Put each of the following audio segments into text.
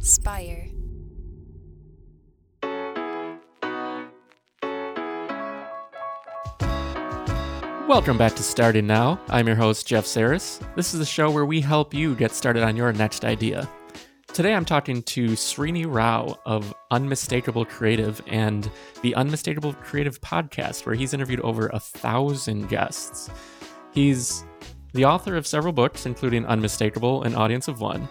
Spire. Welcome back to Starting Now. I'm your host, Jeff Saris. This is the show where we help you get started on your next idea. Today I'm talking to Srini Rao of Unmistakable Creative and the Unmistakable Creative podcast, where he's interviewed over a thousand guests. He's the author of several books, including Unmistakable and Audience of One.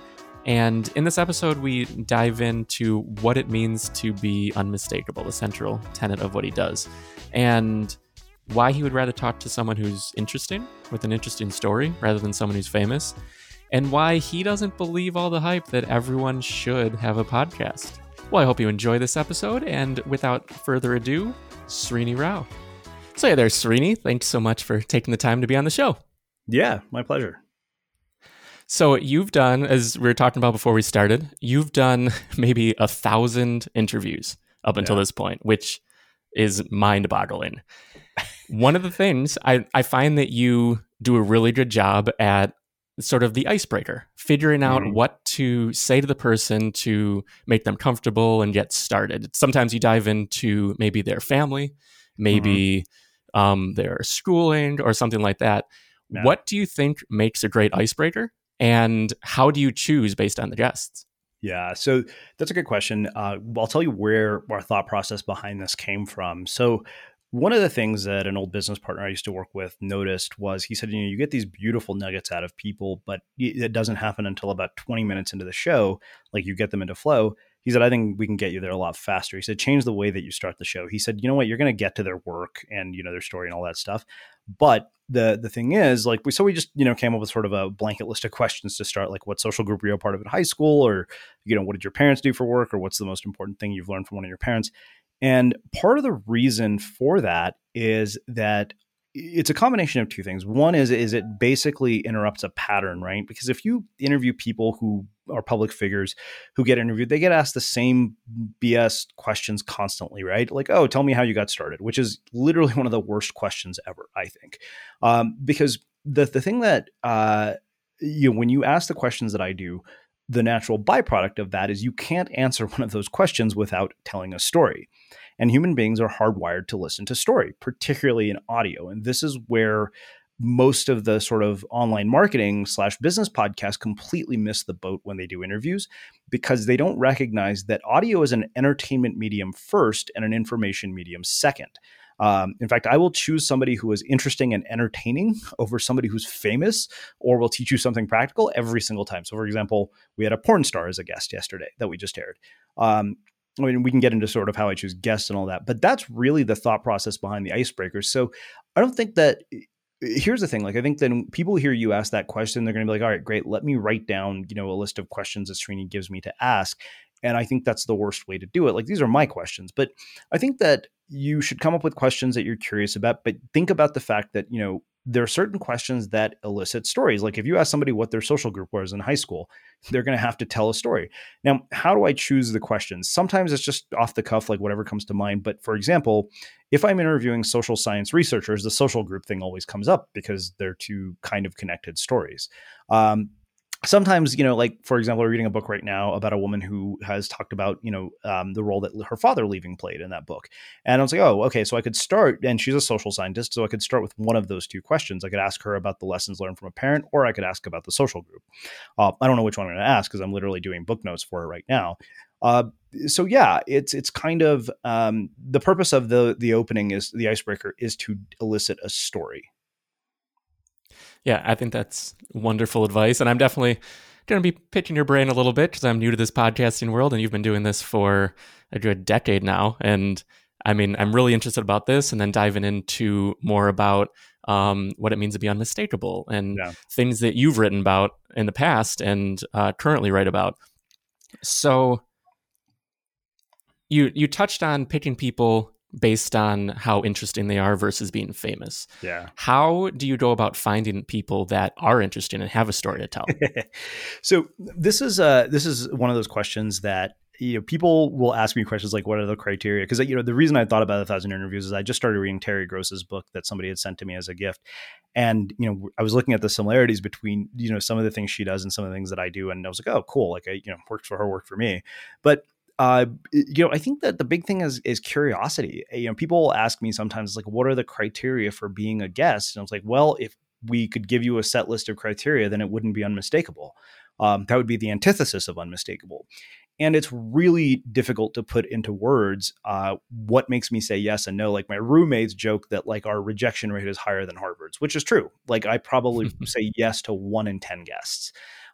And in this episode, we dive into what it means to be unmistakable, the central tenet of what he does, and why he would rather talk to someone who's interesting with an interesting story rather than someone who's famous, and why he doesn't believe all the hype that everyone should have a podcast. Well, I hope you enjoy this episode, and without further ado, Srini Rao. So, yeah, there's Srini. Thanks so much for taking the time to be on the show. Yeah, my pleasure. So, you've done, as we were talking about before we started, you've done maybe a thousand interviews up until Yeah. this point, which is mind boggling. One of the things I, I find that you do a really good job at sort of the icebreaker, figuring out Mhm. what to say to the person to make them comfortable and get started. Sometimes you dive into maybe their family, maybe um, their schooling or something like that. What do you think makes a great icebreaker? And how do you choose based on the guests? Yeah, so that's a good question. Uh, I'll tell you where our thought process behind this came from. So, one of the things that an old business partner I used to work with noticed was he said, you know, you get these beautiful nuggets out of people, but it doesn't happen until about 20 minutes into the show. Like you get them into flow. He said, I think we can get you there a lot faster. He said, change the way that you start the show. He said, you know what, you're going to get to their work and, you know, their story and all that stuff. But the the thing is, like we so we just, you know, came up with sort of a blanket list of questions to start, like what social group were you a part of in high school, or, you know, what did your parents do for work, or what's the most important thing you've learned from one of your parents? And part of the reason for that is that it's a combination of two things. One is is it basically interrupts a pattern, right? Because if you interview people who are public figures who get interviewed, they get asked the same BS questions constantly, right? Like, oh, tell me how you got started, which is literally one of the worst questions ever, I think, um, because the the thing that uh, you know, when you ask the questions that I do, the natural byproduct of that is you can't answer one of those questions without telling a story. And human beings are hardwired to listen to story, particularly in audio. And this is where most of the sort of online marketing slash business podcasts completely miss the boat when they do interviews because they don't recognize that audio is an entertainment medium first and an information medium second. Um, in fact, I will choose somebody who is interesting and entertaining over somebody who's famous or will teach you something practical every single time. So, for example, we had a porn star as a guest yesterday that we just aired. Um, I mean, we can get into sort of how I choose guests and all that, but that's really the thought process behind the icebreakers. So, I don't think that. Eh, here's the thing: like, I think then people hear you ask that question, they're going to be like, "All right, great. Let me write down, you know, a list of questions that Srini gives me to ask." And I think that's the worst way to do it. Like, these are my questions, but I think that you should come up with questions that you're curious about, but think about the fact that, you know, there are certain questions that elicit stories. Like if you ask somebody what their social group was in high school, they're going to have to tell a story. Now, how do I choose the questions? Sometimes it's just off the cuff, like whatever comes to mind. But for example, if I'm interviewing social science researchers, the social group thing always comes up because they're two kind of connected stories. Um, sometimes you know like for example we're reading a book right now about a woman who has talked about you know um, the role that her father leaving played in that book. And i was like oh okay so i could start and she's a social scientist so i could start with one of those two questions. I could ask her about the lessons learned from a parent or i could ask about the social group. Uh, i don't know which one i'm going to ask because i'm literally doing book notes for her right now. Uh, so yeah it's it's kind of um, the purpose of the the opening is the icebreaker is to elicit a story Yeah, I think that's wonderful advice. And I'm definitely going to be picking your brain a little bit because I'm new to this podcasting world and you've been doing this for a good decade now. And I mean, I'm really interested about this and then diving into more about um, what it means to be unmistakable and Yeah. things that you've written about in the past and uh, currently write about. So you you touched on picking people based on how interesting they are versus being famous. yeah How do you go about finding people that are interesting and have a story to tell? so this is uh this is one of those questions that you know, people will ask me questions like, "What are the criteria?" Because you know, the reason I thought about a thousand interviews is I just started reading Terry Gross's book that somebody had sent to me as a gift, and you know, I was looking at the similarities between you know some of the things she does and some of the things that I do, and I was like, "Oh, cool!" Like, I you know, works for her, worked for me, but uh, you know, I think that the big thing is is curiosity. You know, people ask me sometimes like, "What are the criteria for being a guest?" And I was like, "Well, if we could give you a set list of criteria, then it wouldn't be unmistakable." Um, that would be the antithesis of unmistakable and it's really difficult to put into words uh, what makes me say yes and no like my roommates joke that like our rejection rate is higher than harvard's which is true like i probably say yes to one in ten guests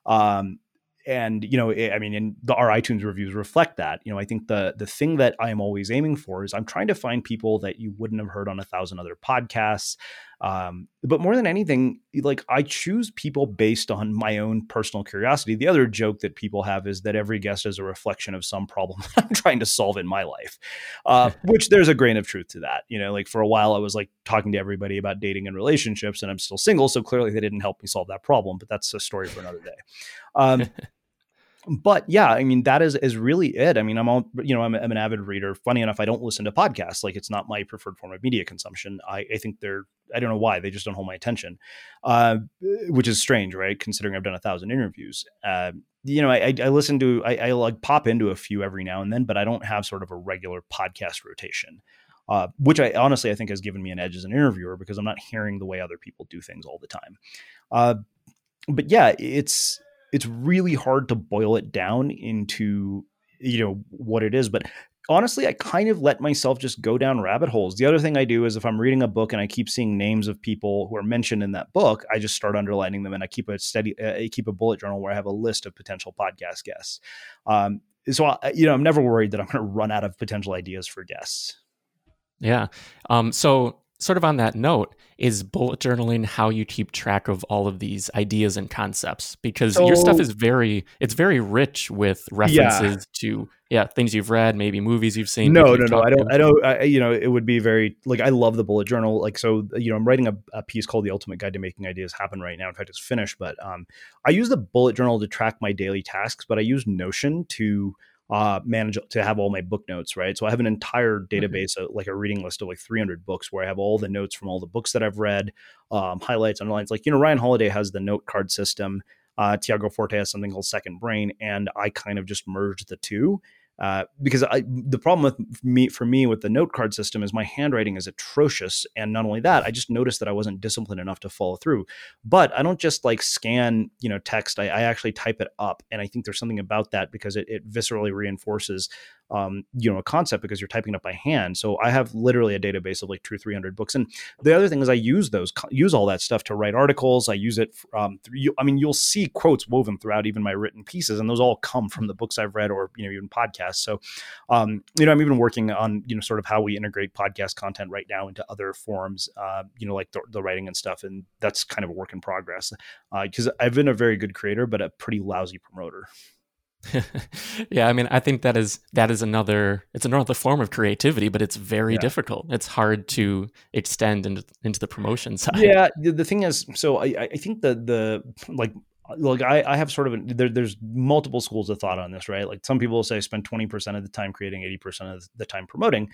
um, and you know i mean and the, our itunes reviews reflect that. You know i think the the thing that i'm always aiming for is i'm trying to find people that you wouldn't have heard on a thousand other podcasts. Um, but more than anything like i choose people based on my own personal curiosity. The other joke that people have is that every guest is a reflection of some problem i'm trying to solve in my life uh, which there's a grain of truth to that. You know like for a while i was like talking to everybody about dating and relationships and i'm still single so clearly they didn't help me solve that problem but that's a story for another day. Um, but yeah, I mean that is is really it. I mean, I'm all you know, I'm, I'm, an avid reader. Funny enough, I don't listen to podcasts. Like it's not my preferred form of media consumption. I, I think they're I don't know why they just don't hold my attention, uh, which is strange, right? Considering I've done a thousand interviews. Uh, you know, I, I listen to I, I, like pop into a few every now and then, but I don't have sort of a regular podcast rotation. Uh, which I honestly I think has given me an edge as an interviewer because I'm not hearing the way other people do things all the time. Uh, but yeah, it's it's really hard to boil it down into you know what it is but honestly i kind of let myself just go down rabbit holes. The other thing i do is if i'm reading a book and i keep seeing names of people who are mentioned in that book i just start underlining them and i keep a steady uh, i keep a bullet journal where i have a list of potential podcast guests. Um, so I, you know i'm never worried that i'm going to run out of potential ideas for guests. Yeah. Um, so sort of on that note, is bullet journaling how you keep track of all of these ideas and concepts? Because so, your stuff is very, it's very rich with references yeah. to yeah things you've read, maybe movies you've seen. No, no, no. I don't. I don't. I, you know, it would be very like I love the bullet journal. Like so, you know, I'm writing a, a piece called "The Ultimate Guide to Making Ideas Happen" right now. In fact, it's finished. But um, I use the bullet journal to track my daily tasks, but I use Notion to uh, manage to have all my book notes, right? So I have an entire database, mm-hmm. like a reading list of like 300 books, where I have all the notes from all the books that I've read, um, highlights, underlines. Like you know, Ryan Holiday has the note card system. Uh, Tiago Forte has something called Second Brain, and I kind of just merged the two uh, because I, the problem with me for me with the note card system is my handwriting is atrocious, and not only that, I just noticed that I wasn't disciplined enough to follow through. But I don't just like scan, you know, text. I, I actually type it up, and I think there's something about that because it, it viscerally reinforces um, you know, a concept because you're typing it up by hand. So I have literally a database of like two or three hundred books. And the other thing is I use those, use all that stuff to write articles. I use it. Um, through, I mean, you'll see quotes woven throughout even my written pieces, and those all come from the books I've read or you know even podcasts. So, um, you know, I'm even working on you know sort of how we integrate podcast content right now into other forms. Uh, you know, like the, the, writing and stuff, and that's kind of a work in progress because uh, I've been a very good creator, but a pretty lousy promoter. yeah, I mean, I think that is that is another it's another form of creativity, but it's very yeah. difficult. It's hard to extend into into the promotion side. Yeah, the, the thing is, so I I think the the like like I, I have sort of a, there, there's multiple schools of thought on this, right? Like some people say spend 20% of the time creating, 80% of the time promoting.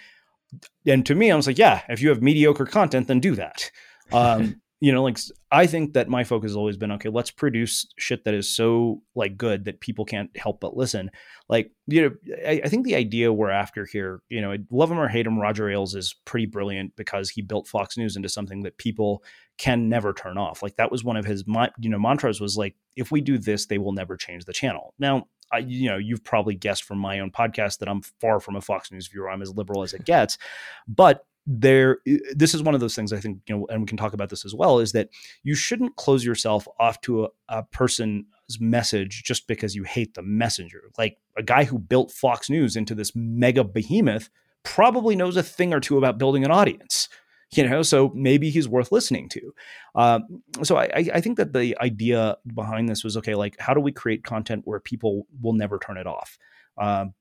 And to me, I was like, yeah, if you have mediocre content, then do that. Um, you know, like I think that my focus has always been okay, let's produce shit that is so like good that people can't help but listen. Like, you know, I, I think the idea we're after here, you know, love him or hate him, Roger Ailes is pretty brilliant because he built Fox News into something that people can never turn off. Like that was one of his, you know, mantras was like, if we do this, they will never change the channel. Now, I, you know, you've probably guessed from my own podcast that I'm far from a Fox News viewer. I'm as liberal as it gets, but there this is one of those things i think you know and we can talk about this as well is that you shouldn't close yourself off to a, a person's message just because you hate the messenger. Like a guy who built fox news into this mega behemoth probably knows a thing or two about building an audience you know so maybe he's worth listening to. Um, so I, I think that the idea behind this was okay like how do we create content where people will never turn it off? Um,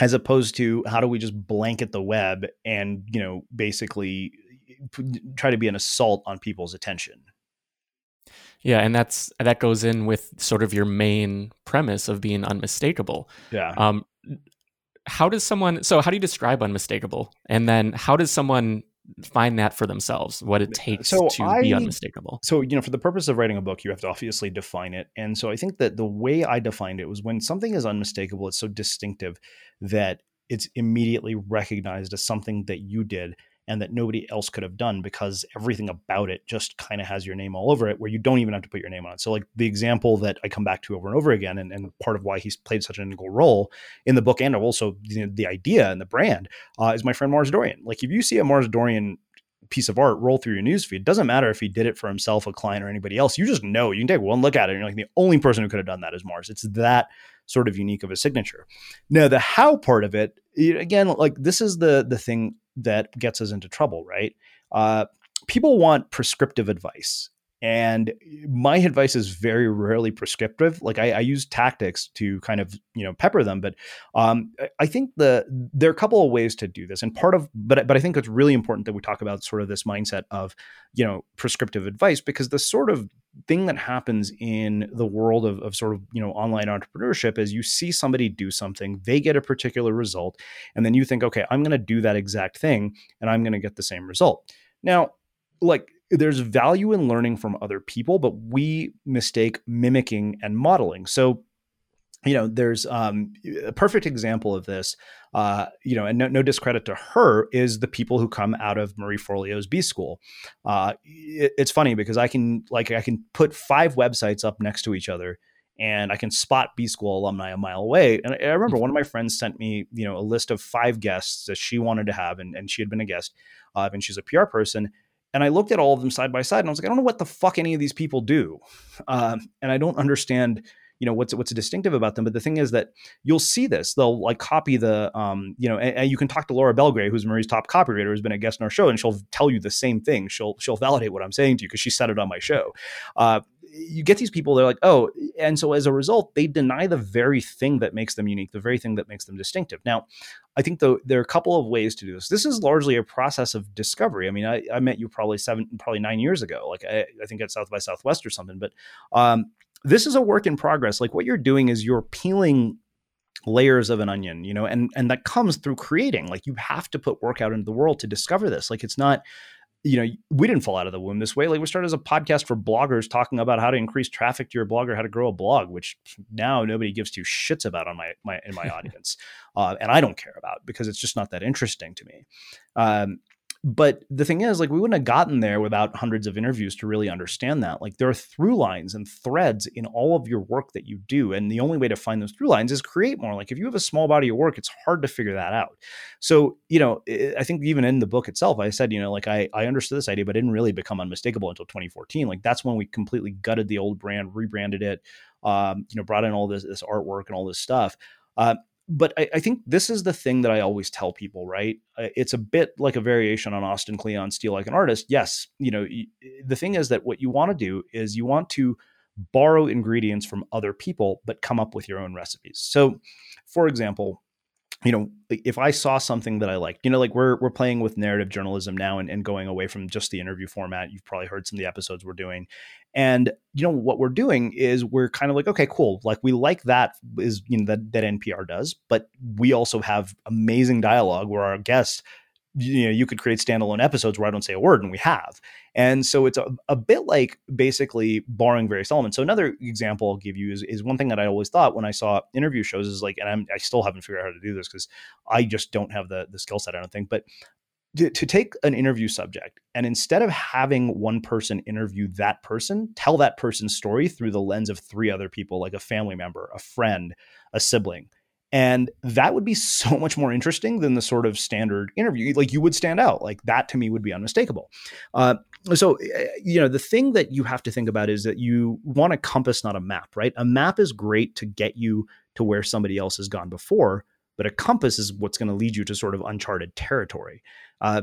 as opposed to how do we just blanket the web and you know basically try to be an assault on people's attention? Yeah and that's that goes in with sort of your main premise of being unmistakable. Yeah. Um how does someone so how do you describe unmistakable? And then how does someone find that for themselves what it takes so to I, be unmistakable. so you know for the purpose of writing a book you have to obviously define it. And so i think that the way i defined it was when something is unmistakable it's so distinctive that it's immediately recognized as something that you did and that nobody else could have done because everything about it just kind of has your name all over it where you don't even have to put your name on it. So like the example that I come back to over and over again and, and part of why he's played such an integral role in the book and also you know, the idea and the brand uh, is my friend Mars Dorian. Like if you see a Mars Dorian piece of art roll through your newsfeed. Doesn't matter if he did it for himself, a client, or anybody else. You just know. You can take one look at it, and you're like, the only person who could have done that is Mars. It's that sort of unique of a signature. Now, the how part of it, again, like this is the the thing that gets us into trouble, right? Uh, people want prescriptive advice. And my advice is very rarely prescriptive. Like I, I, use tactics to kind of you know pepper them, but um, I think the there are a couple of ways to do this. And part of but but I think it's really important that we talk about sort of this mindset of you know prescriptive advice because the sort of thing that happens in the world of, of sort of you know online entrepreneurship is you see somebody do something, they get a particular result, and then you think, okay, I'm going to do that exact thing, and I'm going to get the same result. Now, like there's value in learning from other people, but we mistake mimicking and modeling. So, you know, there's um, a perfect example of this. Uh, you know, and no, no, discredit to her is the people who come out of Marie Forleo's B School. Uh, it, it's funny because I can like I can put five websites up next to each other, and I can spot B School alumni a mile away. And I, I remember one of my friends sent me, you know, a list of five guests that she wanted to have, and, and she had been a guest, uh, and she's a PR person and I looked at all of them side by side, and I was like, I don't know what the fuck any of these people do, um, and I don't understand, you know, what's what's distinctive about them. But the thing is that you'll see this; they'll like copy the, um, you know, and, and, you can talk to Laura Belgray, who's Marie's top copywriter, who's been a guest on our show, and she'll tell you the same thing. She'll she'll validate what I'm saying to you because she said it on my show. Uh, you get these people, they're like, oh, and so as a result, they deny the very thing that makes them unique, the very thing that makes them distinctive. Now, I think though there are a couple of ways to do this. This is largely a process of discovery. I mean, I, I met you probably seven, probably nine years ago, like I, I think at South by Southwest or something. But um, this is a work in progress. Like what you're doing is you're peeling layers of an onion you know and and that comes through creating like you have to put work out into the world to discover this like it's not you know, we didn't fall out of the womb this way. Like we started as a podcast for bloggers talking about how to increase traffic to your blog or how to grow a blog, which now nobody gives two shits about on my, my in my audience, uh, and I don't care about because it's just not that interesting to me. Um, but the thing is, like, we wouldn't have gotten there without hundreds of interviews to really understand that. Like, there are through lines and threads in all of your work that you do. And the only way to find those through lines is create more. Like, if you have a small body of work, it's hard to figure that out. So, you know, I think even in the book itself, I said, you know, like, I, I understood this idea, but didn't really become unmistakable until 2014. Like, that's when we completely gutted the old brand, rebranded it, um, you know, brought in all this, this artwork and all this stuff. Uh, but I, I, think this is the thing that I always tell people, right? Uh, it's a bit like a variation on Austin Kleon, Steal Like an Artist. Yes, you know, the thing is that what you want to do is you want to borrow ingredients from other people, but come up with your own recipes. So, for example, you know, if I saw something that I liked, you know, like we're we're playing with narrative journalism now and, and going away from just the interview format. You've probably heard some of the episodes we're doing. And you know what we're doing is we're kind of like, okay, cool. Like we like that is you know that that NPR does, but we also have amazing dialogue where our guests you know you could create standalone episodes where i don't say a word and we have and so it's a, a bit like basically borrowing various elements so another example i'll give you is, is one thing that i always thought when i saw interview shows is like and I'm, i still haven't figured out how to do this because i just don't have the, the skill set i don't think but to, take an interview subject and instead of having one person interview that person tell that person's story through the lens of three other people like a family member a friend a sibling and that would be so much more interesting than the sort of standard interview. Like you would stand out. Like that to me would be unmistakable. Uh, so, eh, you know, the thing that you have to think about is that you want a compass, not a map, right? A map is great to get you to where somebody else has gone before, but a compass is what's going to lead you to sort of uncharted territory. Uh,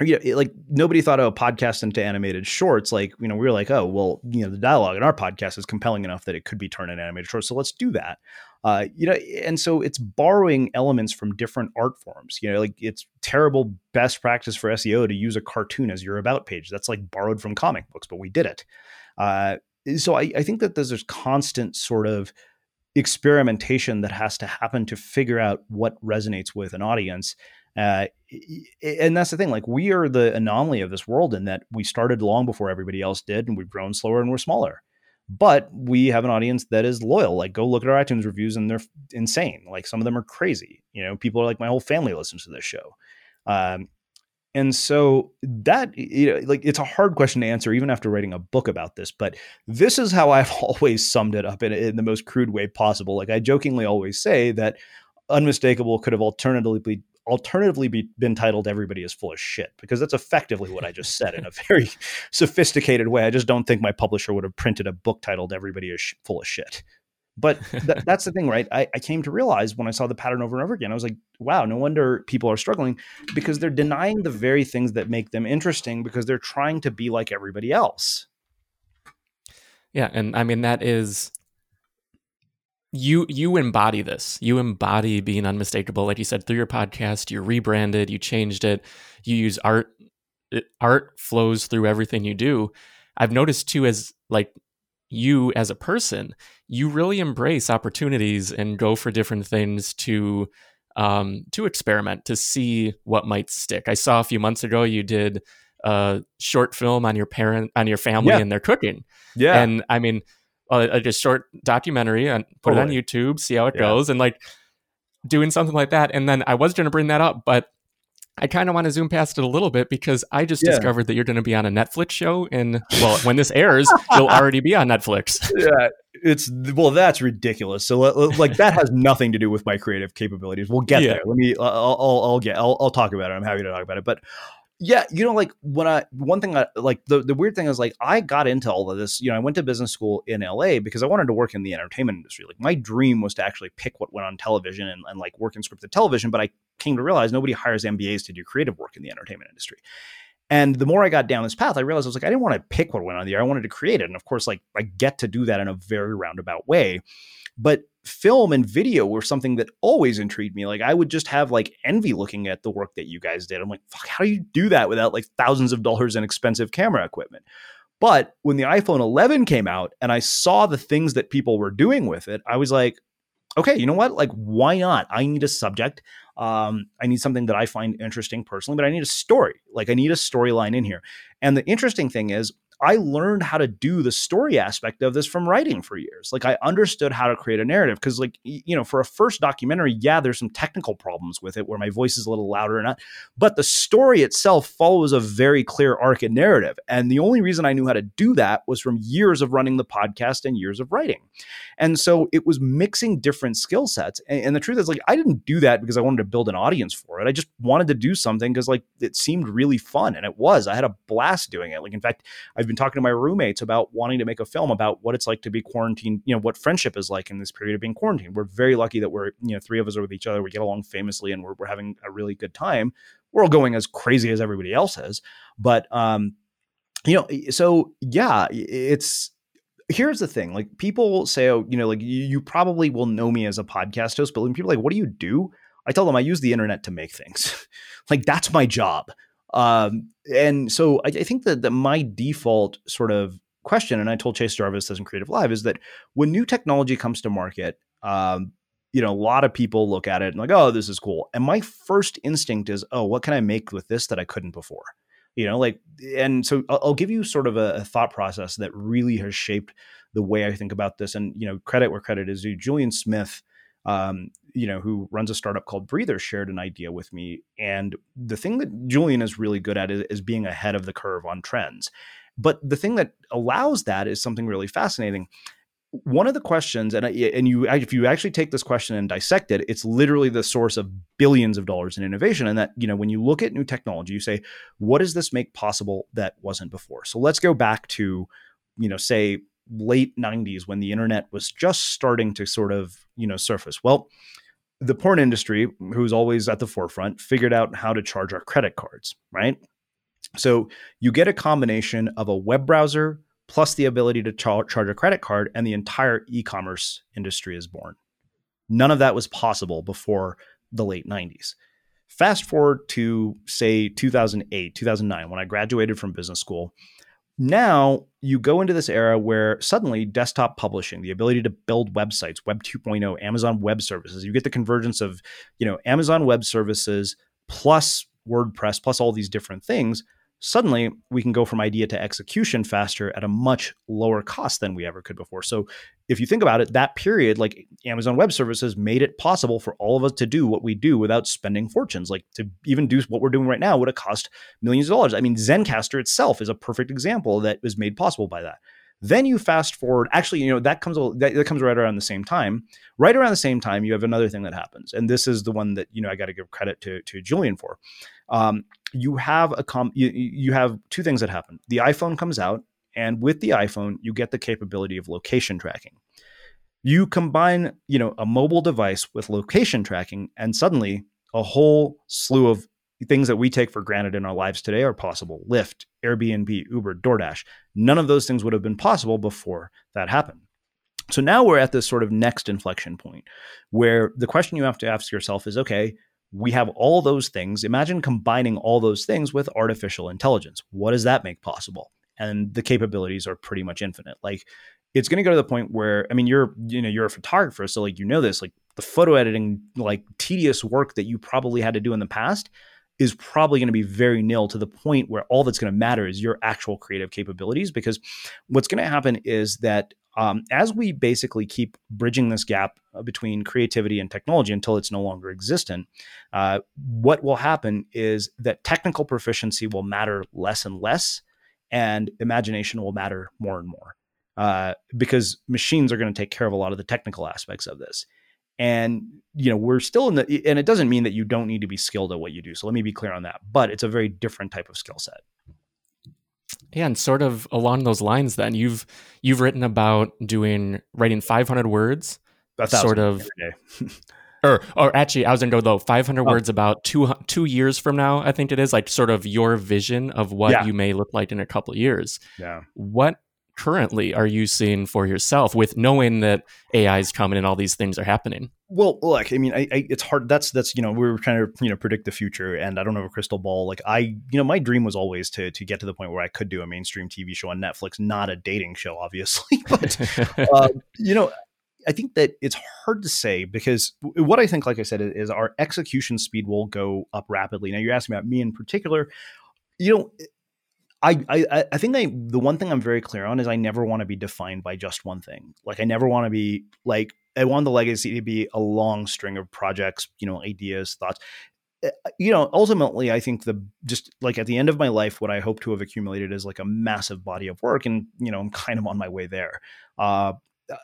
you know, like nobody thought of a podcast into animated shorts. Like, you know, we were like, oh, well, you know, the dialogue in our podcast is compelling enough that it could be turned into animated shorts. So let's do that. Uh, you know, and so it's borrowing elements from different art forms. You know, like it's terrible best practice for SEO to use a cartoon as your about page. That's like borrowed from comic books, but we did it. Uh, so I, I think that there's this constant sort of experimentation that has to happen to figure out what resonates with an audience. Uh, and that's the thing. Like we are the anomaly of this world in that we started long before everybody else did, and we've grown slower and we're smaller. But we have an audience that is loyal. Like go look at our iTunes reviews, and they're insane. Like some of them are crazy. You know, people are like my whole family listens to this show. Um, and so that you know, like it's a hard question to answer even after writing a book about this, but this is how I've always summed it up in, in the most crude way possible. Like I jokingly always say that unmistakable could have alternatively alternatively be, been titled everybody is full of shit because that's effectively what i just said in a very sophisticated way i just don't think my publisher would have printed a book titled everybody is sh- full of shit but th- that's the thing, right? I, I, came to realize when I saw the pattern over and over again, I was like, wow, no wonder people are struggling because they're denying the very things that make them interesting because they're trying to be like everybody else. Yeah. And I mean, that is. You you embody this. You embody being unmistakable, like you said through your podcast. You rebranded. You changed it. You use art. It, art flows through everything you do. I've noticed too, as like you as a person, you really embrace opportunities and go for different things to um, to experiment to see what might stick. I saw a few months ago you did a short film on your parent on your family yeah. and their cooking. Yeah, and I mean, a, a short documentary and put totally. it on YouTube, see how it yeah. goes, and like doing something like that. And then I was going to bring that up, but I kind of want to zoom past it a little bit because I just yeah. discovered that you're going to be on a Netflix show. And well, when this airs, you'll already be on Netflix. Yeah, it's well, that's ridiculous. So like that has nothing to do with my creative capabilities. We'll get yeah. there. Let me. I'll, I'll, I'll get. I'll, I'll talk about it. I'm happy to talk about it. But yeah, you know, like when I one thing I like the, the weird thing is like I got into all of this, you know, I went to business school in LA because I wanted to work in the entertainment industry. Like my dream was to actually pick what went on television and, and like work in scripted television, but I came to realize nobody hires MBAs to do creative work in the entertainment industry. And the more I got down this path, I realized I was like, I didn't want to pick what went on the air. I wanted to create it. And of course, like I get to do that in a very roundabout way. But film and video were something that always intrigued me. Like I would just have like envy looking at the work that you guys did. I'm like, fuck, how do you do that without like thousands of dollars in expensive camera equipment? But when the iPhone 11 came out and I saw the things that people were doing with it, I was like, okay, you know what? Like, why not? I need a subject. Um, I need something that I find interesting personally, but I need a story. Like, I need a storyline in here. And the interesting thing is, I learned how to do the story aspect of this from writing for years. Like I understood how to create a narrative because, like, you know, for a first documentary, yeah, there's some technical problems with it where my voice is a little louder and not, but the story itself follows a very clear arc and narrative. And the only reason I knew how to do that was from years of running the podcast and years of writing. And so it was mixing different skill sets. And, and the truth is, like, I didn't do that because I wanted to build an audience for it. I just wanted to do something because, like, it seemed really fun, and it was. I had a blast doing it. Like, in fact, I've been talking to my roommates about wanting to make a film about what it's like to be quarantined, you know, what friendship is like in this period of being quarantined. We're very lucky that we're, you know, three of us are with each other. We get along famously and we're, we're having a really good time. We're all going as crazy as everybody else is. But, um, you know, so yeah, it's, here's the thing like people say oh you know like you, you, probably will know me as a podcast host but when people are like what do you do i tell them i use the internet to make things like that's my job um, and so I, I think that, that my default sort of question, and I told Chase Jarvis this in Creative Live, is that when new technology comes to market, um, you know, a lot of people look at it and like, oh, this is cool. And my first instinct is, oh, what can I make with this that I couldn't before? You know, like, and so I'll, I'll give you sort of a, a, thought process that really has shaped the way I think about this. And, you know, credit where credit is due. Julian Smith um, you know, who runs a startup called Breather, shared an idea with me. And the thing that Julian is really good at is, is being ahead of the curve on trends. But the thing that allows that is something really fascinating. One of the questions, and and you, if you actually take this question and dissect it, it's literally the source of billions of dollars in innovation. And that you know, when you look at new technology, you say, what does this make possible that wasn't before? So let's go back to, you know, say late 90s when the internet was just starting to sort of, you know, surface. Well, the porn industry, who's always at the forefront, figured out how to charge our credit cards, right? So you get a combination of a web browser plus the ability to char- charge a credit card, and the entire e commerce industry is born. None of that was possible before the late 90s. Fast forward to, say, 2008, 2009, when I graduated from business school, now you go into this era where suddenly desktop publishing the ability to build websites web 2.0 amazon web services you get the convergence of you know amazon web services plus wordpress plus all these different things suddenly we can go from idea to execution faster at a much lower cost than we ever could before. So if you think about it, that period, like Amazon Web Services, made it possible for all of us to do what we do without spending fortunes. Like to even do what we're doing right now would have cost millions of dollars. I mean, Zencastr itself is a perfect example that was made possible by that. Then you fast forward. Actually, you know that comes that, that comes right around the same time. Right around the same time, you have another thing that happens, and this is the one that you know I got to give credit to to Julian for. Um, you have a com- you, you have two things that happen. The iPhone comes out, and with the iPhone, you get the capability of location tracking. You combine, you know, a mobile device with location tracking, and suddenly a whole slew of things that we take for granted in our lives today are possible. Lyft, Airbnb, Uber, DoorDash. None of those things would have been possible before that happened. So now we're at this sort of next inflection point where the question you have to ask yourself is okay, we have all those things. Imagine combining all those things with artificial intelligence. What does that make possible? And the capabilities are pretty much infinite. Like it's going to go to the point where I mean you're you know you're a photographer so like you know this like the photo editing like tedious work that you probably had to do in the past is probably going to be very nil to the point where all that's going to matter is your actual creative capabilities because what's going to happen is that um, as we basically keep bridging this gap uh, between creativity and technology until it's no longer existent, uh, what will happen is that technical proficiency will matter less and less, and imagination will matter more and more. Uh, because machines are going to take care of a lot of the technical aspects of this. And you know, we're still in the, and it doesn't mean that you don't need to be skilled at what you do. So let me be clear on that. But it's a very different type of skill set. Yeah, and sort of along those lines, then you've you've written about doing writing 500 words, that's sort of. or, or actually, I was gonna go though 500 oh. words about two two years from now. I think it is like sort of your vision of what yeah. you may look like in a couple years. Yeah. What currently are you seeing for yourself with knowing that AI is coming and all these things are happening? Well, look, I mean, I, I, it's hard. That's that's you know we were trying to you know predict the future, and I don't have a crystal ball. Like I, you know, my dream was always to to get to the point where I could do a mainstream TV show on Netflix, not a dating show, obviously, but uh, you know. I think that it's hard to say because what I think, like I said, is our execution speed will go up rapidly. Now, you're asking about me in particular. You know, I, I I think I the one thing I'm very clear on is I never want to be defined by just one thing. Like I never want to be like I want the legacy to be a long string of projects, you know, ideas, thoughts. Eh, you know, ultimately, I think the just like at the end of my life, what I hope to have accumulated is like a massive body of work, and you know, I'm kind of on my way there. Uh,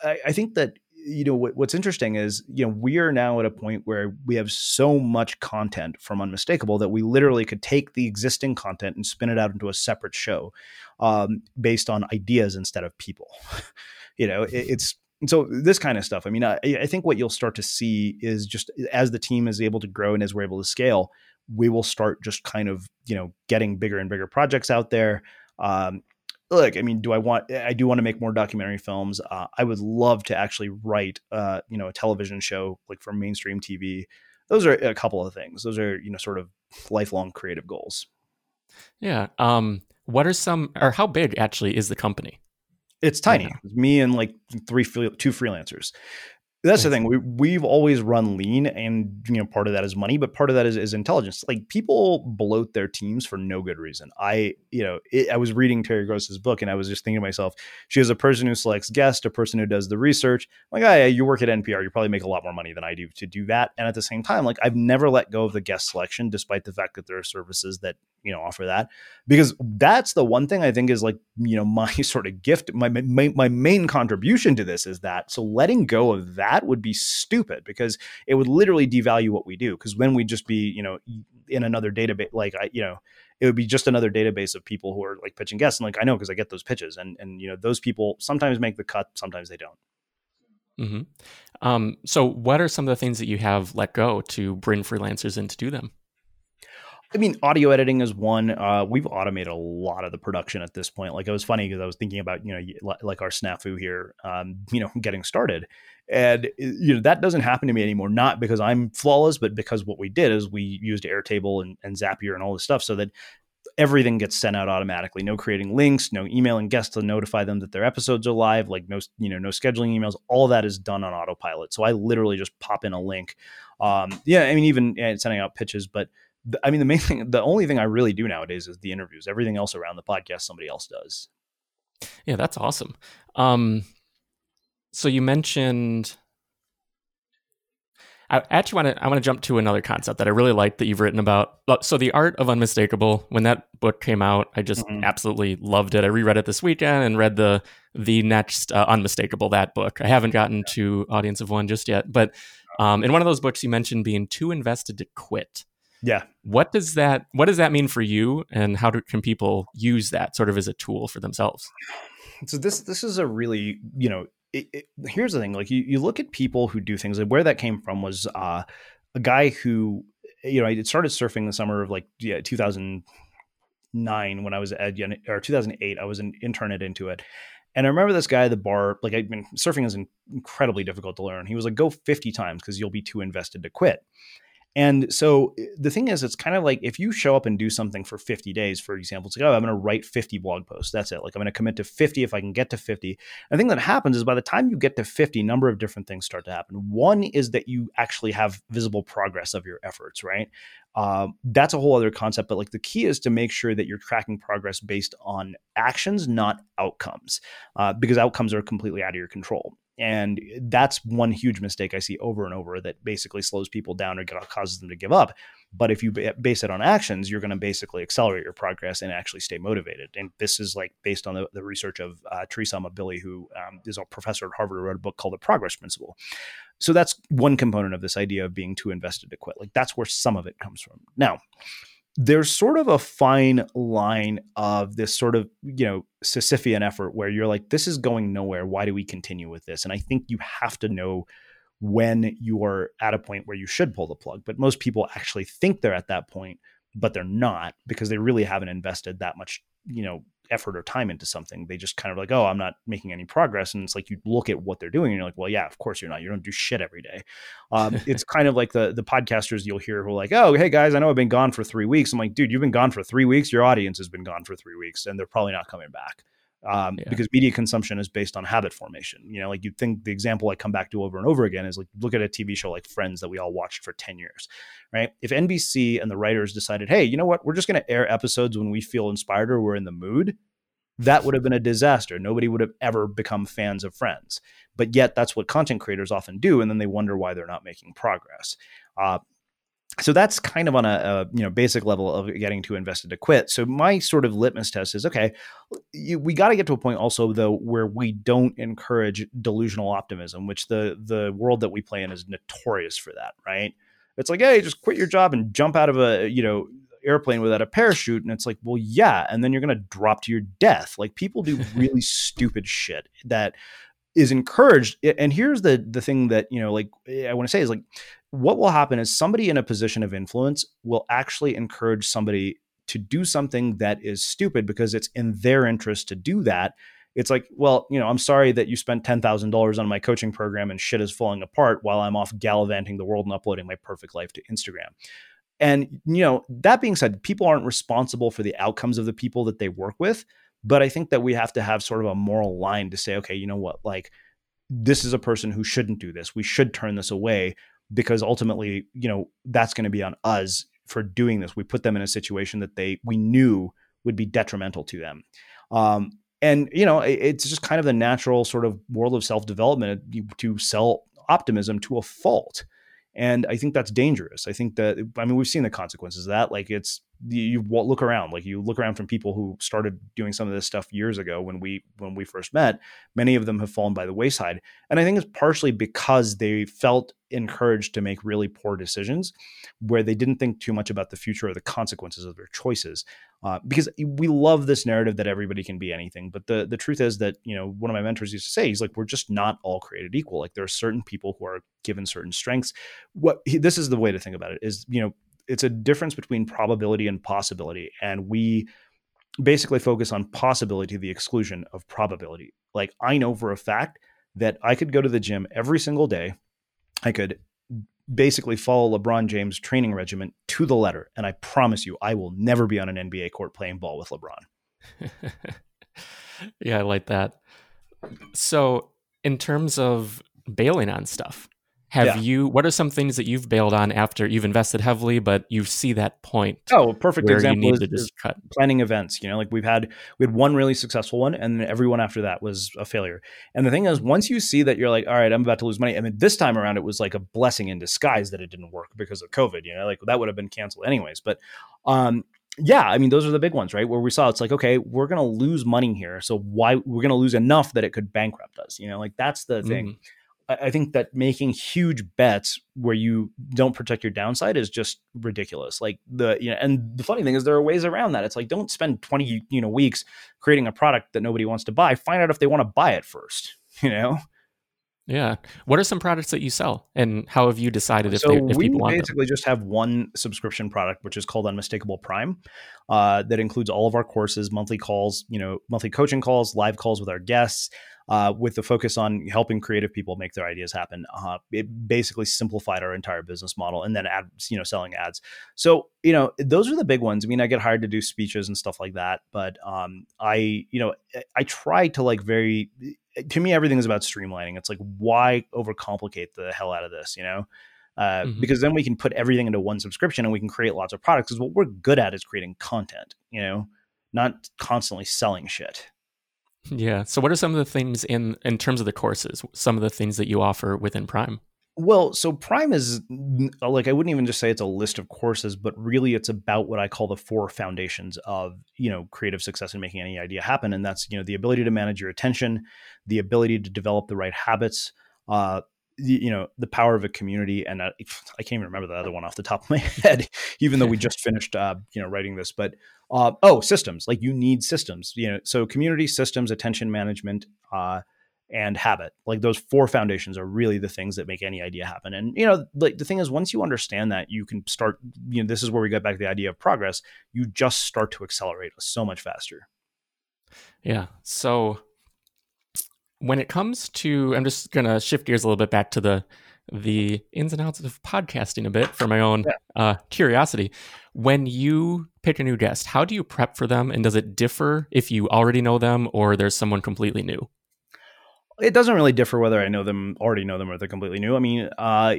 I, I think that you know what, what's interesting is you know we are now at a point where we have so much content from unmistakable that we literally could take the existing content and spin it out into a separate show um, based on ideas instead of people. You know it, it's so this kind of stuff i mean I, I think what you'll start to see is just as the team is able to grow and as we're able to scale we will start just kind of you know getting bigger and bigger projects out there um, look, I mean, do I want? I do want to make more documentary films. Uh, I would love to actually write, uh, you know, a television show like for mainstream TV. Those are a couple of things. Those are you know sort of lifelong creative goals. Yeah. Um. What are some, or how big actually is the company? It's tiny. It's me and like three, two freelancers that's the thing. We we've always run lean, and you know, part of that is money, but part of that is, is intelligence. Like people bloat their teams for no good reason. I, you know, it, I was reading Terry Gross's book, and I was just thinking to myself, she has a person who selects guests, a person who does the research. I'm like, oh, yeah, you work at NPR, you probably make a lot more money than I do to do that. And at the same time, like I've never let go of the guest selection, despite the fact that there are services that you know offer that, because that's the one thing I think is like you know my sort of gift, my my, my main contribution to this is that. So letting go of that that would be stupid because it would literally devalue what we do. Because then we'd just be, you know, in another database, like I, you know, it would be just another database of people who are like pitching guests. And like I know because I get those pitches, and and you know those people sometimes make the cut, sometimes they don't. Mm-hmm. Um, so, what are some of the things that you have let go to bring freelancers in to do them? I mean, audio editing is one. Uh, we've automated a lot of the production at this point. Like it was funny because I was thinking about you know like our snafu here, um, you know, getting started, and you know that doesn't happen to me anymore. Not because I'm flawless, but because what we did is we used Airtable and, and Zapier and all this stuff, so that everything gets sent out automatically. No creating links, no emailing guests to notify them that their episodes are live, like no, you know, no scheduling emails. All that is done on autopilot. So I literally just pop in a link. Um, yeah, I mean, even yeah, sending out pitches, but I mean, the main thing, the only thing I really do nowadays is the interviews. Everything else around the podcast, somebody else does. Yeah, that's awesome. Um, so you mentioned I actually want to I want to jump to another concept that I really like that you've written about. So the art of unmistakable. When that book came out, I just mm-hmm. absolutely loved it. I reread it this weekend and read the the next uh, unmistakable that book. I haven't gotten yeah. to Audience of One just yet, but um, in one of those books, you mentioned being too invested to quit. Yeah. What does that What does that mean for you, and how do, can people use that sort of as a tool for themselves? So this this is a really you know it, it, here's the thing like you, you look at people who do things like where that came from was uh, a guy who you know i started surfing the summer of like yeah, 2009 when i was at or 2008 i was an intern at Intuit and i remember this guy at the bar like i've been surfing is incredibly difficult to learn. He was like go 50 times because you'll be too invested to quit and so eh, the thing is, it's kind of like if you show up and do something for 50 days, for example, it's like, oh, I'm going to write 50 blog posts. That's it. Like I'm going to commit to 50 if I can get to 50. And the thing that happens is by the time you get to 50, a number of different things start to happen. One is that you actually have visible progress of your efforts, right? Uh, that's a whole other concept. But like the key is to make sure that you're tracking progress based on actions, not outcomes, uh, because outcomes are completely out of your control. And that's one huge mistake I see over and over that basically slows people down or causes them to give up. But if you base it on actions, you're going to basically accelerate your progress and actually stay motivated. And this is like based on the, the research of uh, Teresa Amabile, who um, is a professor at Harvard who wrote a book called The Progress Principle. So that's one component of this idea of being too invested to quit. Like that's where some of it comes from. Now, there's sort of a fine line of this sort of you know sisyphean effort where you're like this is going nowhere. Why do we continue with this? And i think you have to know when you are at a point where you should pull the plug. But most people actually think they're at that point but they're not because they really haven't invested that much you know effort or time into something. They just kind of like, oh, I'm not making any progress. And it's like you look at what they're doing and you're like, well, yeah, of course you're not. You don't do shit every day. Um, it's kind of like the the podcasters you'll hear who are like, oh, hey guys, I know I've been gone for three weeks. I'm like, dude, you've been gone for three weeks. Your audience has been gone for three weeks, and they're probably not coming back. Um, yeah. because media consumption is based on habit formation. You know, like you think the example I come back to over and over again is like look at a TV show like Friends that we all watched for 10 years, right? If NBC and the writers decided, hey, you know what, we're just going to air episodes when we feel inspired or we're in the mood, that would have been a disaster. Nobody would have ever become fans of Friends. But yet, that's what content creators often do, and then they wonder why they're not making progress. Uh, so that's kind of on a, a, you know basic level of getting too invested to quit. So my sort of litmus test is okay. You, we got to get to a point also though where we don't encourage delusional optimism, which the the world that we play in is notorious for that, right? It's like, hey, just quit your job and jump out of a you know airplane without a parachute and it's like well yeah and then you're going to drop to your death like people do really stupid shit that is encouraged and here's the the thing that you know like eh, i want to say is like what will happen is somebody in a position of influence will actually encourage somebody to do something that is stupid because it's in their interest to do that it's like, well, you know, I'm sorry that you spent $10,000 on my coaching program and shit is falling apart while I'm off gallivanting the world and uploading my perfect life to Instagram. And, you know, that being said, people aren't responsible for the outcomes of the people that they work with. But I think that we have to have sort of a moral line to say, okay, you know what, like, this is a person who shouldn't do this. We should turn this away because ultimately, you know, that's going to be on us for doing this. We put them in a situation that they we knew would be detrimental to them. Um, and you know, it's just kind of the natural sort of world of self development to sell optimism to a fault. And I think that's dangerous. I think that, I mean, we've seen the consequences of that. Like it's, you, look around, like you look around from people who started doing some of this stuff years ago when we, when we first met, many of them have fallen by the wayside. And I think it's partially because they felt encouraged to make really poor decisions where they didn't think too much about the future or the consequences of their choices. Uh, because we love this narrative that everybody can be anything, but the the truth is that you know one of my mentors used to say he's like we're just not all created equal. Like there are certain people who are given certain strengths. What he, this is the way to think about it is you know it's a difference between probability and possibility, and we basically focus on possibility to the exclusion of probability. Like I know for a fact that I could go to the gym every single day. I could basically follow LeBron James' training regimen to the letter. And I promise you, I will never be on an NBA court playing ball with LeBron. yeah, I like that. So, in terms of bailing on stuff, have yeah. you? What are some things that you've bailed on after you've invested heavily, but you see that point? Oh, perfect example is, is planning events. You know, like we've had we had one really successful one, and then everyone after that was a failure. And the thing is, once you see that, you're like, all right, I'm about to lose money. I mean, this time around, it was like a blessing in disguise that it didn't work because of COVID. You know, like that would have been canceled anyways. But um, yeah, I mean, those are the big ones, right? Where we saw it's like, okay, we're going to lose money here. So why we're going to lose enough that it could bankrupt us, you know, like that's the thing. I think that making huge bets where you don't protect your downside is just ridiculous. Like the you know, and the funny thing is there are ways around that. It's like don't spend twenty you know weeks creating a product that nobody wants to buy. Find out if they want to buy it first. You know. Yeah. What are some products that you sell, and how have you decided if, so they, if we people want basically them? just have one subscription product, which is called Unmistakable Prime, uh, that includes all of our courses, monthly calls, you know, monthly coaching calls, live calls with our guests, uh, with the focus on helping creative people make their ideas happen. Uh, it basically simplified our entire business model, and then you know, selling ads. So you know, those are the big ones. I mean, I get hired to do speeches and stuff like that, but um, I, you know, I try to like very. To me, everything is about streamlining. It's like why overcomplicate the hell out of this, you know? Uh, mm-hmm. because then we can put everything into one subscription and we can create lots of products. Because what we're good at is creating content, you know, not constantly selling shit. Yeah. So what are some of the things in in terms of the courses, some of the things that you offer within Prime? Well, so Prime is like I wouldn't even just say it's a list of courses, but really it's about what I call the four foundations of, you know, creative success and making any idea happen and that's, you know, the ability to manage your attention, the ability to develop the right habits, uh, you know the power of a community and I, I can't even remember the other one off the top of my head even though we just finished uh, you know writing this but uh, oh systems like you need systems you know so community systems attention management uh, and habit. Like those four foundations are really the things that make any idea happen. And you know like the thing is once you understand that you can start you know this is where we get back to the idea of progress you just start to accelerate so much faster. Yeah. So when it comes to i'm just going to shift gears a little bit back to the the ins and outs of podcasting a bit for my own yeah. uh, curiosity. When you pick a new guest how do you prep for them? And does it differ if you already know them or there's someone completely new it doesn't really differ whether I know them, already know them, or they're completely new. I mean, uh,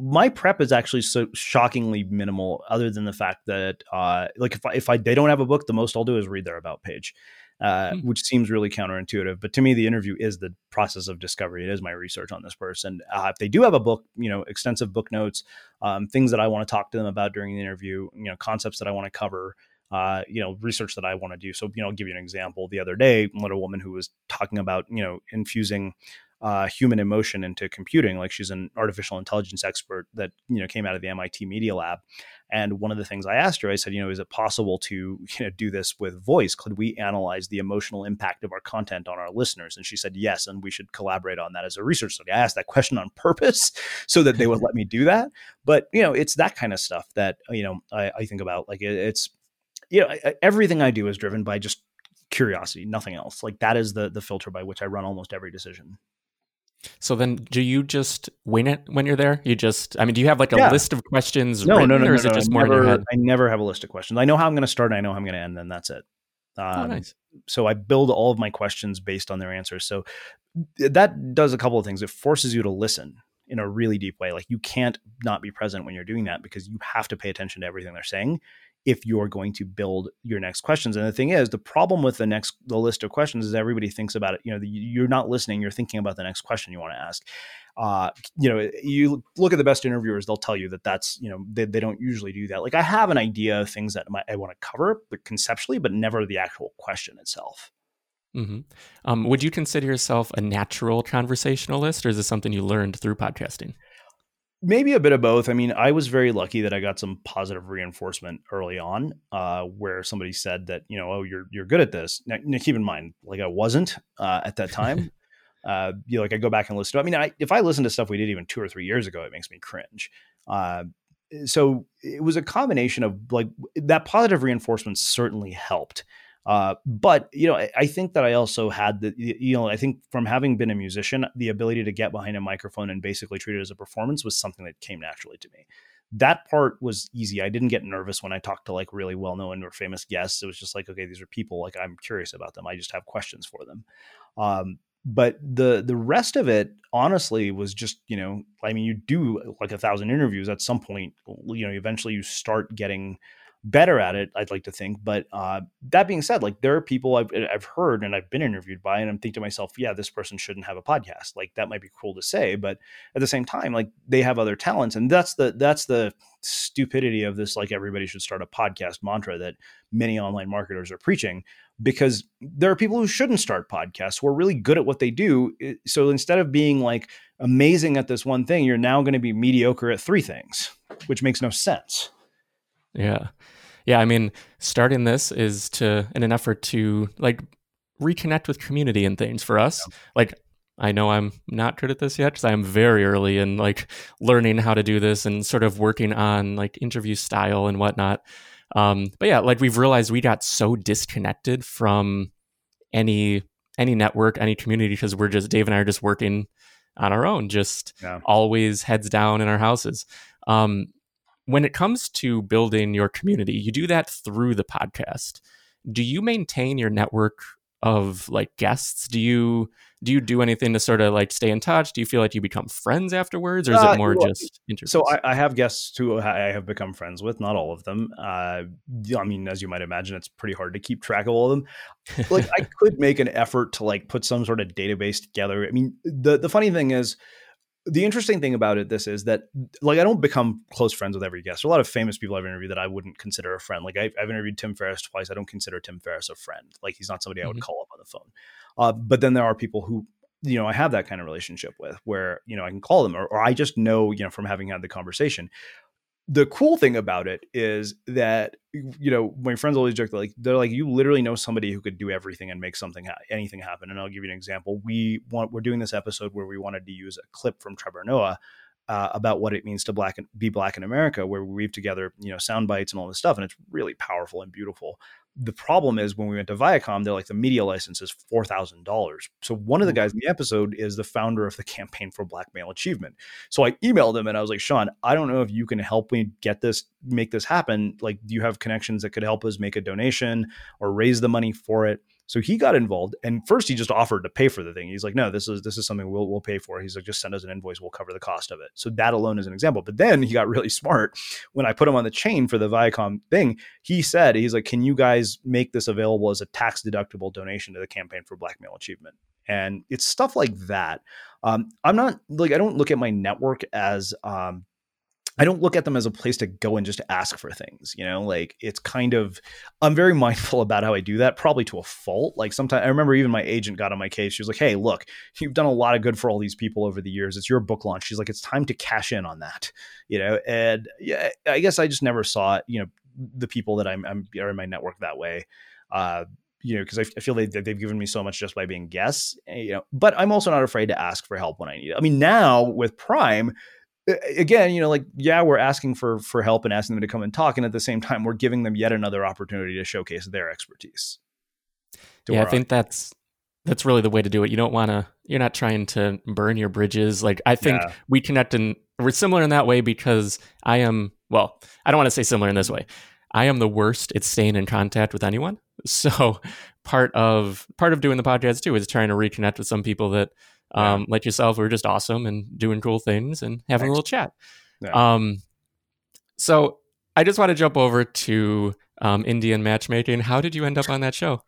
my prep is actually so shockingly minimal, other than the fact that, uh, like, if I, if I they don't have a book, the most I'll do is read their about page uh, mm. which seems really counterintuitive. But to me, the interview is the process of discovery. It is my research on this person. Uh, if they do have a book, you know, extensive book notes, um, things that I want to talk to them about during the interview, you know, concepts that I want to cover. Uh, you know, research that I want to do. So, you know, I'll give you an example. The other day, I met a woman who was talking about, you know, infusing uh, human emotion into computing. Like she's an artificial intelligence expert that you know came out of the MIT Media Lab. And one of the things I asked her, I said, you know, is it possible to you know do this with voice? Could we analyze the emotional impact of our content on our listeners? And she said yes, and we should collaborate on that as a research study. I asked that question on purpose so that they would let me do that. But you know, it's that kind of stuff that you know I, I think about. Like it, it's you know everything I do is driven by just curiosity, nothing else. Like that is the the filter by which I run almost every decision. So then, do you just wing it when you're there? You just, I mean, do you have like a yeah. list of questions? No, written, no, no, no, or is no, it just more never, in your head? I never have a list of questions. I know how I'm going to start. and I know how I'm going to end, and that's it. Oh, um, oh, nice. So I build all of my questions based on their answers. So that does a couple of things. It forces you to listen in a really deep way. Like you can't not be present when you're doing that because you have to pay attention to everything they're saying if you're going to build your next questions. And the thing is, the problem with the next the list of questions is everybody thinks about it. You know, you're not listening; you're thinking about the next question you want to ask. Uh, you know, you look at the best interviewers; they'll tell you that that's you know they, they don't usually do that. Like I have an idea of things that I want to cover, but conceptually, but never the actual question itself. Mm-hmm. Um, would you consider yourself a natural conversationalist, or is this something you learned through podcasting? Maybe a bit of both. I mean, I was very lucky that I got some positive reinforcement early on, uh, where somebody said that you know, oh, you're you're good at this. Now, now keep in mind, like I wasn't uh, at that time. uh, you know, like I go back and listen to. I mean, I, if I listen to stuff we did even two or three years ago, it makes me cringe. Uh, so it was a combination of like that positive reinforcement certainly helped. Uh, but you know, I, I, think that I also had the you know I think from having been a musician, the ability to get behind a microphone and basically treat it as a performance was something that came naturally to me. That part was easy. I didn't get nervous when I talked to like really well known or famous guests. It was just like, okay, these are people. Like I'm curious about them. I just have questions for them. Um, but the the rest of it honestly was just you know i mean you do like a thousand interviews at some point you know eventually you start getting better at it i'd like to think but uh, that being said like there are people I've, I've heard and i've been interviewed by and i'm thinking to myself yeah this person shouldn't have a podcast like that might be cool to say but at the same time like they have other talents and that's the that's the stupidity of this like everybody should start a podcast mantra that many online marketers are preaching because there are people who shouldn't start podcasts who are really good at what they do. So instead of being like amazing at this one thing, you're now going to be mediocre at three things, which makes no sense. Yeah. Yeah. I mean, starting this is to, in an effort to like reconnect with community and things for us. Yeah. Like, I know I'm not good at this yet because I'm very early in like learning how to do this and sort of working on like interview style and whatnot. Um, but yeah, like we've realized we got so disconnected from any any network, any community because we're just Dave and I are just working on our own, just yeah. always heads down in our houses. Um, when it comes to building your community, you do that through the podcast. Do you maintain your network of like guests? Do you do you do anything to sort of like stay in touch? Do you feel like you become friends afterwards, or is uh, it more well, just interviews? So I, I, have guests who I have become friends with, not all of them. Uh, I mean, as you might imagine, it's pretty hard to keep track of all of them. Like I could make an effort to like put some sort of database together. I mean, the the funny thing is the interesting thing about it this is that like i don't become close friends with every guest. There are a lot of famous people i've interviewed that i wouldn't consider a friend. Like i've, I've interviewed tim ferriss twice. I don't consider tim ferriss a friend. Like he's not somebody mm-hmm. i would mm-hmm. call up on the phone. Uh, but then there are people who you know i have that kind of relationship with where you know i can call them or, or i just know you know from having had the conversation the cool thing about it is that you know my friends always joke like they're like you literally know somebody who could do everything and make something ha- anything happen. And i'll give you an example. We want we're doing this episode where we wanted to use a clip from trevor noah uh, about what it means to black and be black in america where we weave together you know sound bites and all this stuff and it's really powerful and beautiful the problem is when we went to Viacom, they're like the media license is four thousand dollars. So one of the mm. guys in the episode is the founder of the campaign for Black Male Achievement. So I emailed him and I was like, Sean, I don't know if you can help me get this, make this happen. Like, do you have connections that could help us make a donation or raise the money for it? So he got involved, and first he just offered to pay for the thing. He's like, "No, this is this is something we'll we'll pay for." He's like, "Just send us an invoice, we'll cover the cost of it." So that alone is an example. But then he got really smart when I put him on the chain for the Viacom thing. He said, "He's like, can you guys make this available as a tax deductible donation to the campaign for Black Male Achievement?" And it's stuff like that. Um, I'm not like I don't look at my network as um, I don't look at them as a place to go and just ask for things, you know, like it's kind of, I'm very mindful about how I do that, probably to a fault. Like sometimes I remember even my agent got on my case. She was like, Hey, look, you've done a lot of good for all these people over the years. It's your book launch. She's like, it's time to cash in on that, you know? And yeah, I guess I just never saw it, you know, the people that I'm, I'm are in my network that way. Uh, you know, because I, I, feel they, they've given me so much just by being guests, eh, you know, but I'm also not afraid to ask for help when I need it. I mean, now with Prime, again, you know, like yeah, we're asking for for help and asking them to come and talk, and at the same time, we're giving them yet another opportunity to showcase their expertise. Yeah, I think that's that's really the way to do it. You don't want to. You're not trying to burn your bridges. Like I think yeah. we connect and we're similar in that way because I am. Well, I don't want to say similar in this way. I am the worst at staying in contact with anyone. So part of part of doing the podcast too is trying to reconnect with some people that um, yeah. like yourself, we are just awesome and doing cool things and having a little chat. Yeah. Um, so I just want to jump over to um, Indian matchmaking. How did you end up on that show?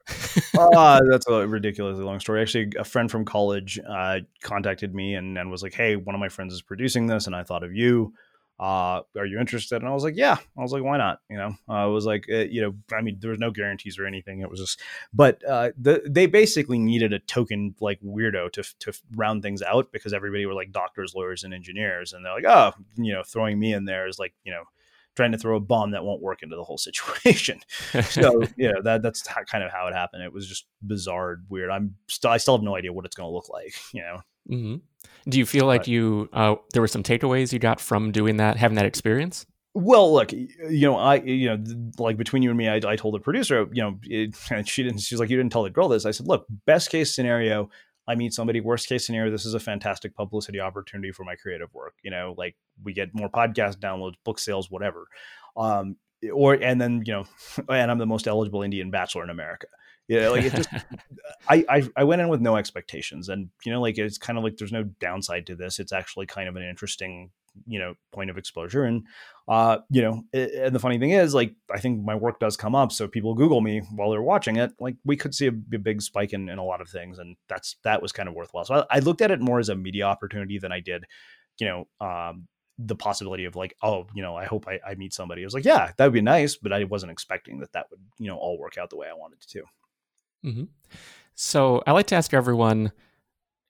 uh, that's a ridiculously long story. Actually, a friend from college uh, contacted me and, and was like, "Hey, one of my friends is producing this, and I thought of you uh, are you interested? And I was like, yeah. I was like, why not? You know, uh, I was like, uh, you know, I mean, there was no guarantees or anything. It was just, but uh, the, they basically needed a token like weirdo to to round things out because everybody were like doctors, lawyers, and engineers, and they're like, oh, you know, throwing me in there is like, you know, trying to throw a bomb that won't work into the whole situation. so you know that that's how, kind of how it happened. It was just bizarre, weird. I'm still I still have no idea what it's going to look like. You know. Mm-hmm. Do you feel like you uh, there were some takeaways you got from doing that, having that experience? Well, look, you know, I, you know, like between you and me, I, I told the producer, you know, it, she didn't, she's like, you didn't tell the girl this. I said, look, best case scenario, I meet somebody. Worst case scenario, this is a fantastic publicity opportunity for my creative work. You know, like we get more podcast downloads, book sales, whatever. Um, or, and then, you know, and I'm the most eligible Indian bachelor in America. Yeah, you know, like it just, I, I, I went in with no expectations, and you know, like it's kind of like there's no downside to this. It's actually kind of an interesting you know point of exposure and uh you know it, and the funny thing is like i think my work does come up so people google me while they're watching it like we could see a, a big spike in, in a lot of things and that's that was kind of worthwhile. So I, I, looked at it more as a media opportunity than i did you know um the possibility of like oh you know i hope i, I meet somebody. I was like yeah that would be nice but i wasn't expecting that that would you know all work out the way i wanted it to mm-hmm. so i like to ask everyone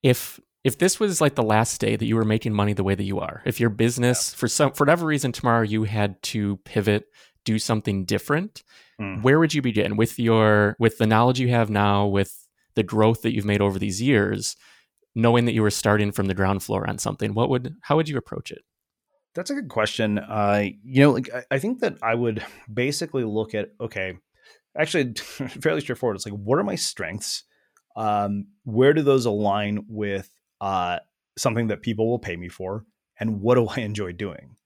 if if this was like the last day that you were making money the way that you are, if your business yeah. for some for whatever reason tomorrow you had to pivot, do something different, mm. where would you begin with your with the knowledge you have now, with the growth that you've made over these years, knowing that you were starting from the ground floor on something? What would how would you approach it? That's a good question. Uh, you know, like I, I think that I would basically look at okay, actually fairly straightforward. It's like what are my strengths? Um, where do those align with uh, something that people will pay me for, and what do I enjoy doing?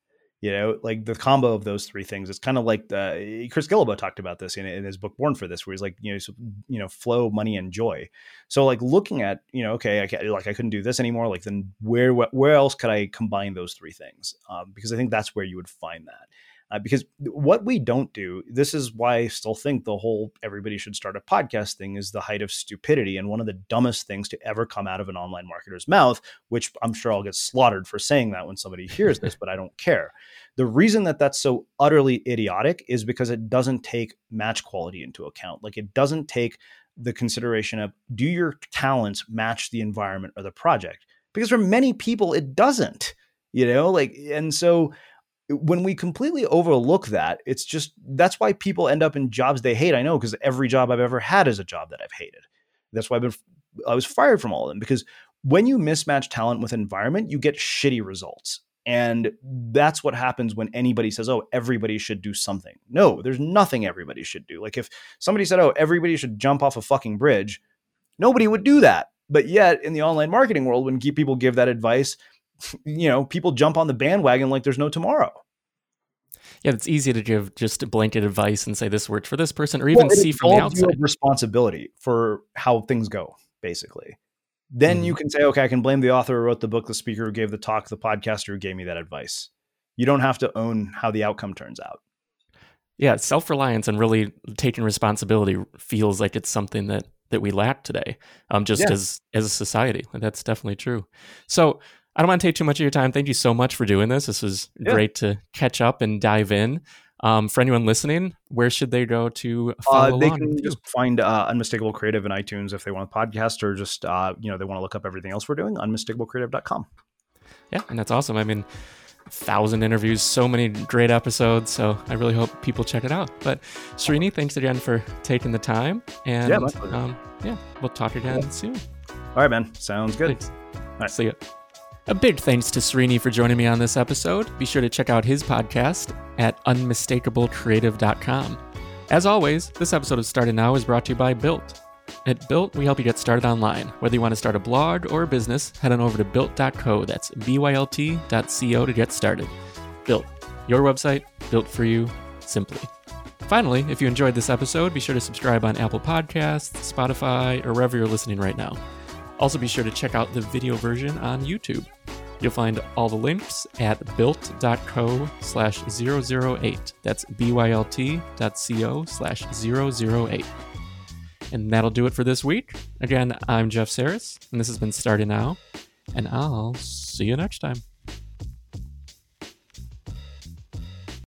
You know, like the combo of those three things. It's kind of like the, Chris Guillebeau talked about this in, in his book Born for This, where he's like, you know, so, you know, flow, money, and joy. So like looking at, you know, okay, I can't, like I couldn't do this anymore. Like then where where else could I combine those three things? Um, because I think that's where you would find that uh, because what we don't do this is why i still think the whole everybody should start a podcast thing is the height of stupidity and one of the dumbest things to ever come out of an online marketer's mouth which i'm sure i'll get slaughtered for saying that when somebody hears this but i don't care. The reason that that's so utterly idiotic is because it doesn't take match quality into account. Like it doesn't take the consideration of do your talents match the environment or the project? Because for many people it doesn't you know like and so when we completely overlook that, it's just that's why people end up in jobs they hate. I know because every job I've ever had is a job that I've hated. That's why I've been I was fired from all of them because when you mismatch talent with environment, you get shitty results. And that's what happens when anybody says, "Oh, everybody should do something." No, there's nothing everybody should do. Like if somebody said, "Oh, everybody should jump off a fucking bridge," nobody would do that. But yet, in the online marketing world, when people give that advice, you know, people jump on the bandwagon like there's no tomorrow. Yeah, it's easy to give just a blanket advice and say this worked for this person, or even well, see from the outside. responsibility for how things go, basically. Then mm you can say, okay, I can blame the author who wrote the book, the speaker who gave the talk, the podcaster who gave me that advice. You don't have to own how the outcome turns out. Yeah, self reliance and really taking responsibility feels like it's something that that we lack today, um, just yeah. as as a society. And that's definitely true. So I don't want to take too much of your time. Thank you so much for doing this. This was yeah. great to catch up and dive in. Um, for anyone listening, where should they go to follow uh, They can just find uh, Unmistakable Creative in iTunes if they want a podcast or just, uh, you know, they want to look up everything else we're doing, unmistakablecreative.com. Yeah, and that's awesome. I mean, thousand interviews, so many great episodes. So I really hope people check it out. But Srini, thanks again for taking the time. And yeah, um, yeah we'll talk again soon. All right, man. Sounds good. Thanks. All right. See you. A big thanks to Srini for joining me on this episode. Be sure to check out his podcast at unmistakablecreative.com. As always, this episode of Started Now is brought to you by Bylt. At Bylt, we help you get started online. Whether you want to start a blog or a business, head on over to bylt.co. That's B-Y-L-T.co to get started. Bylt, your website, built for you, simply. Finally, if you enjoyed this episode, be sure to subscribe on Apple Podcasts, Spotify, or wherever you're listening right now. Also, be sure to check out the video version on YouTube. You'll find all the links at bylt.co slash 008. That's bylt.co slash 008. And that'll do it for this week. Again, I'm Jeff Saris, and this has been Starting Now, and I'll see you next time.